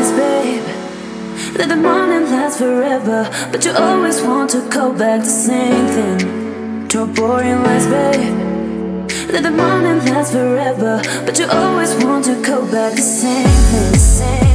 honest, babe. That the morning lasts forever, but you always want to go back the same thing. Your boring lies, babe. That the morning lasts forever, but you always want to go back the same thing. Same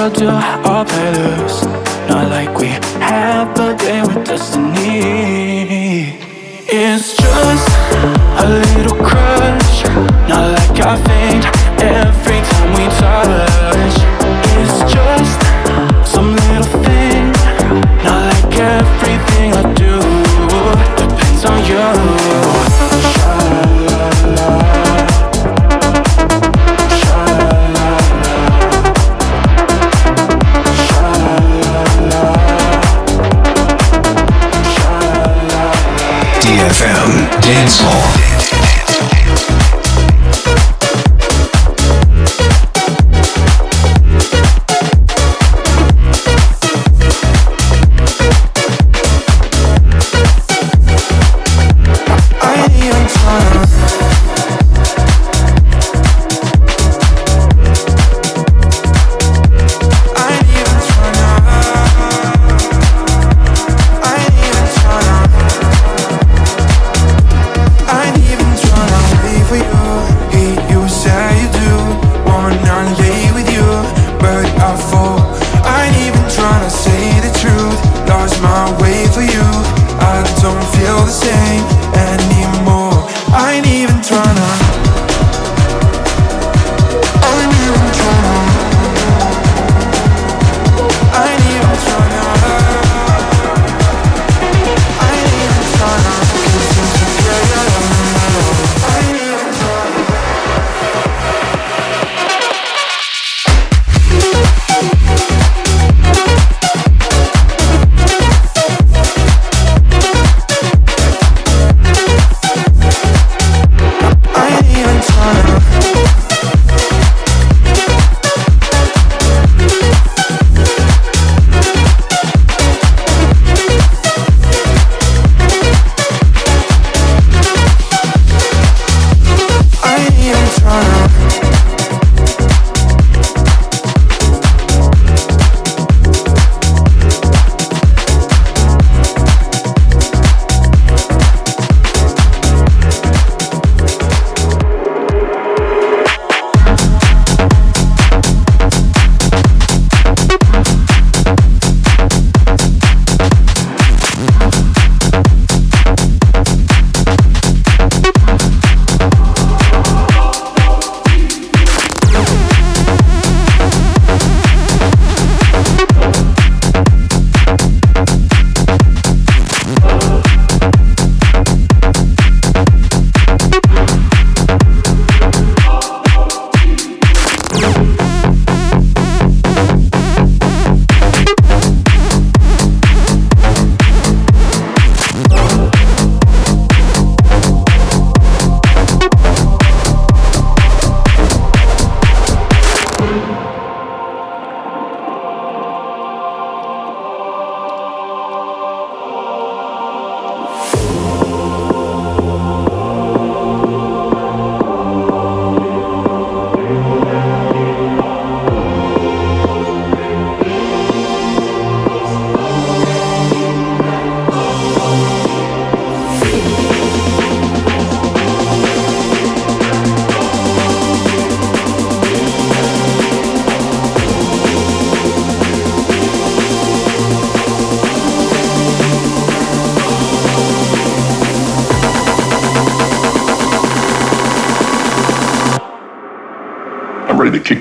we'll do our betters. Not like we have, but they were destined. dance hall.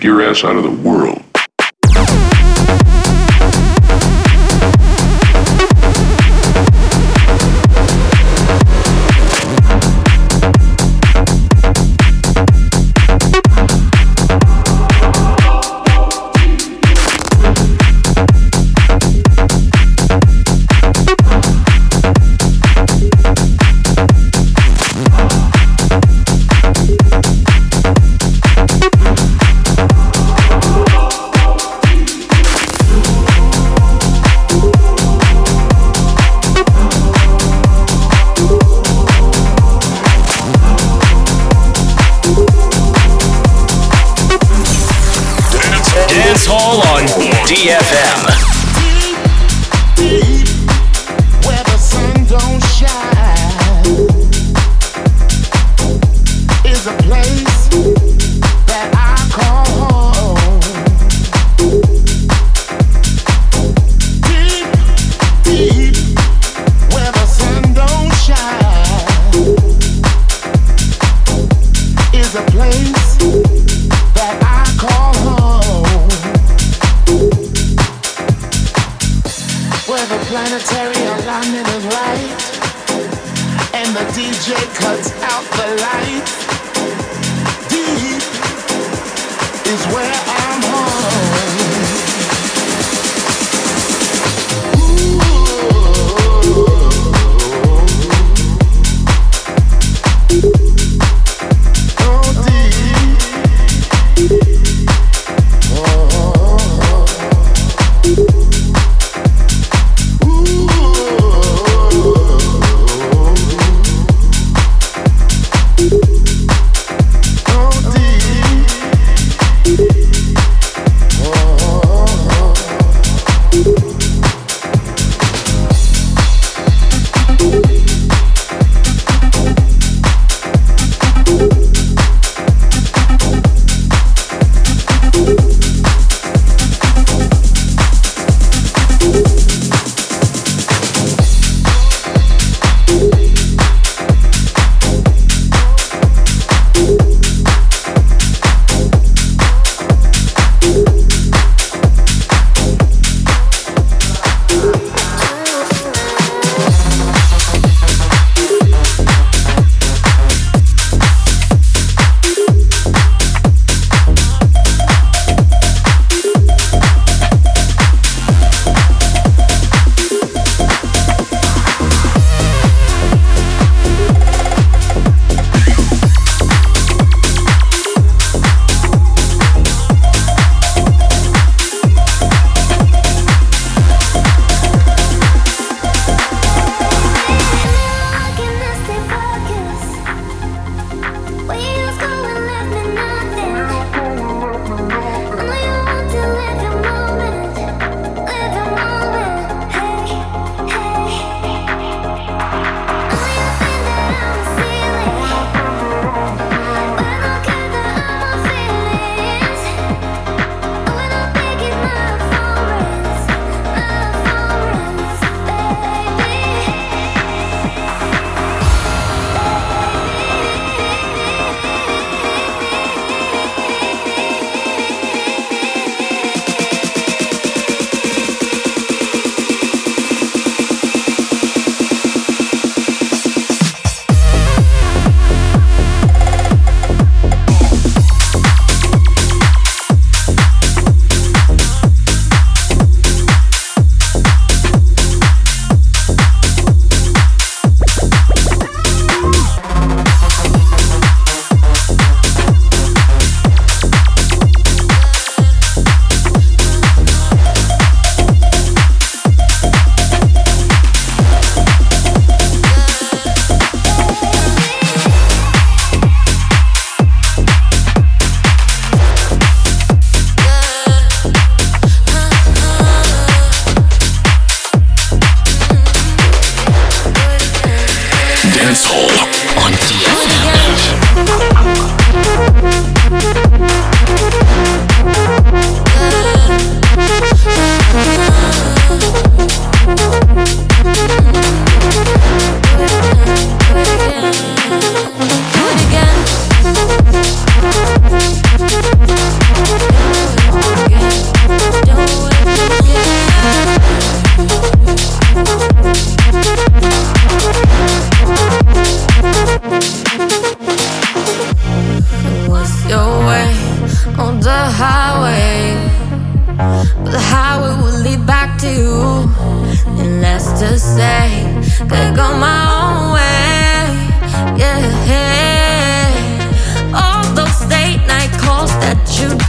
Your ass out of the world. do. And that's to say, could go my own way. Yeah. All those late night calls that you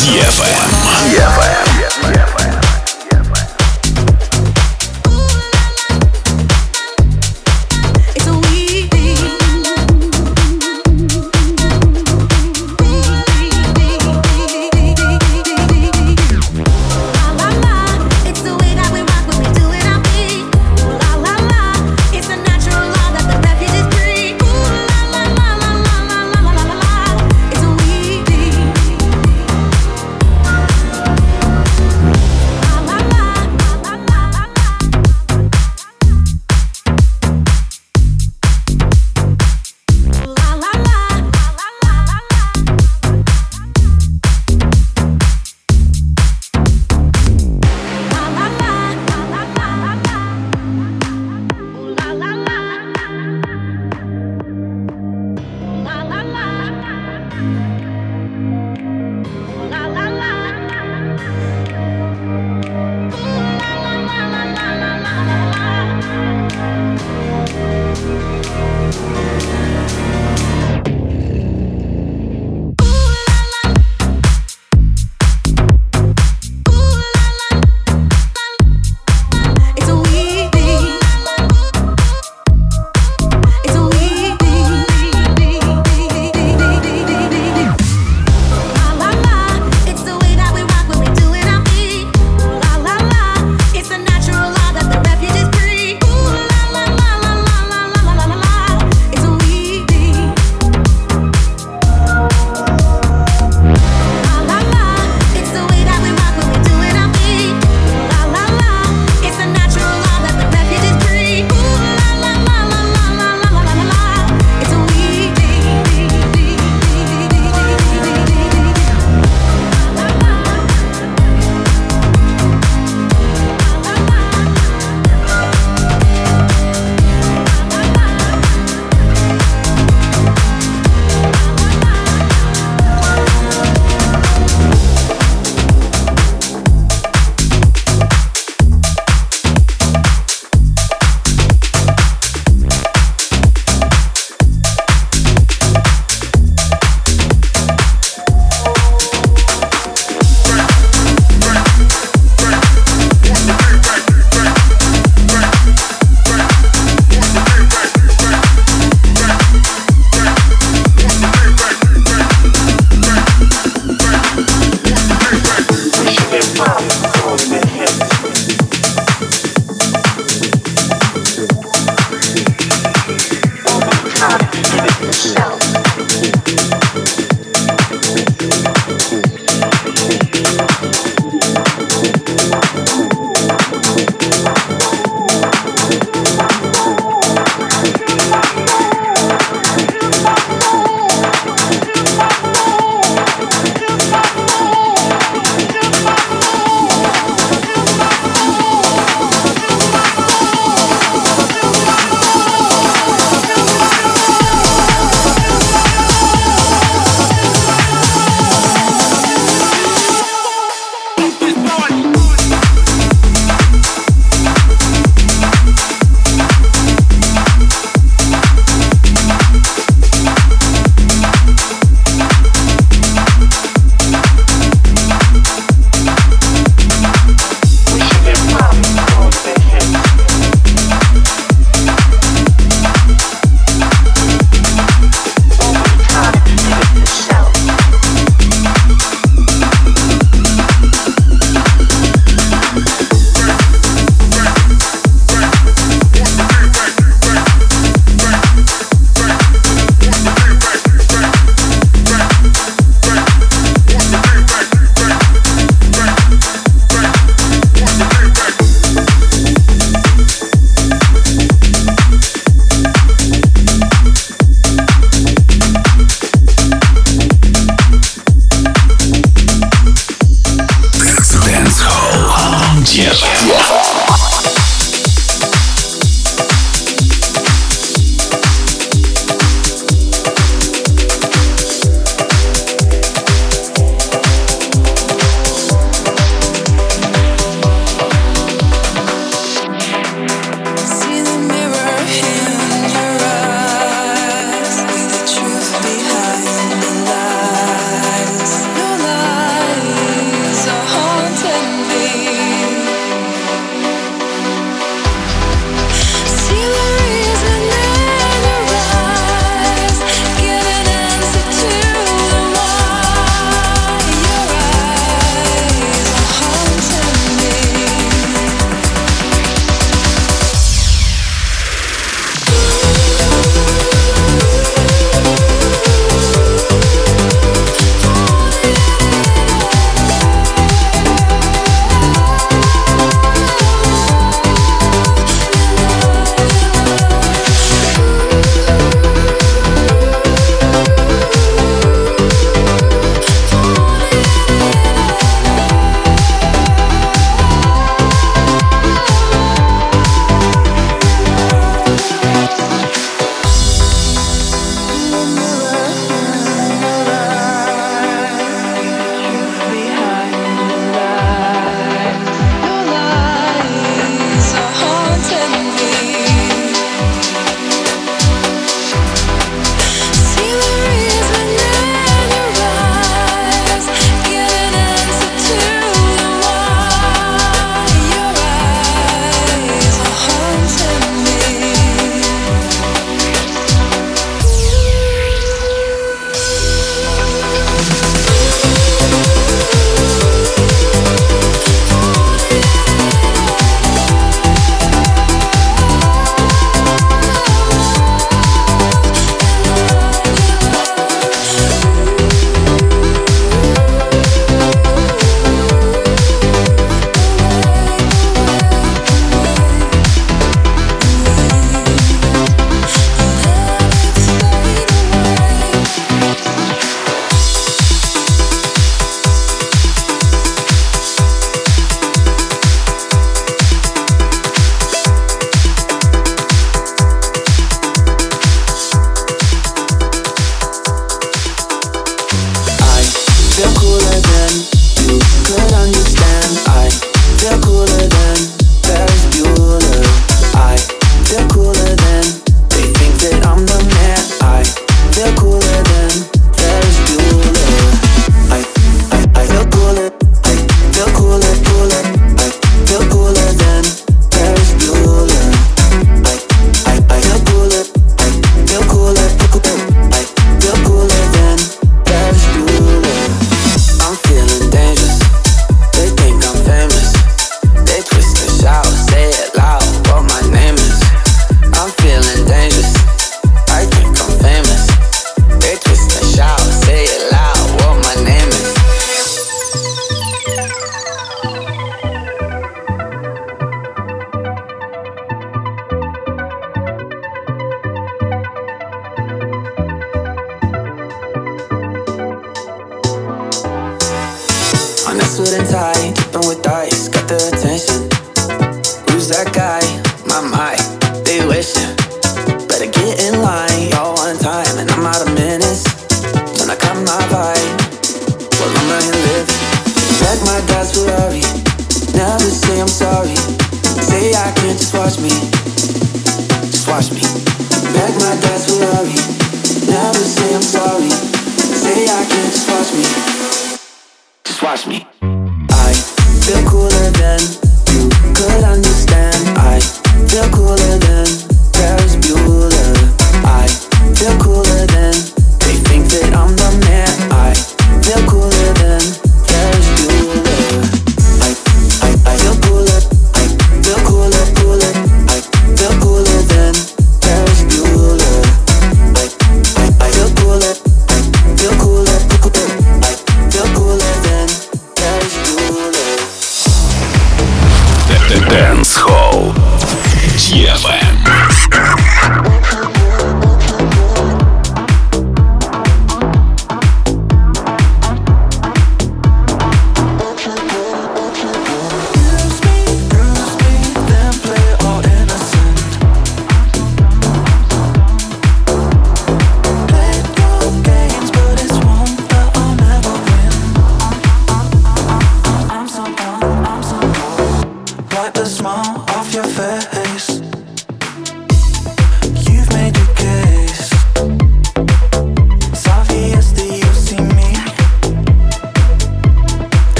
DFM.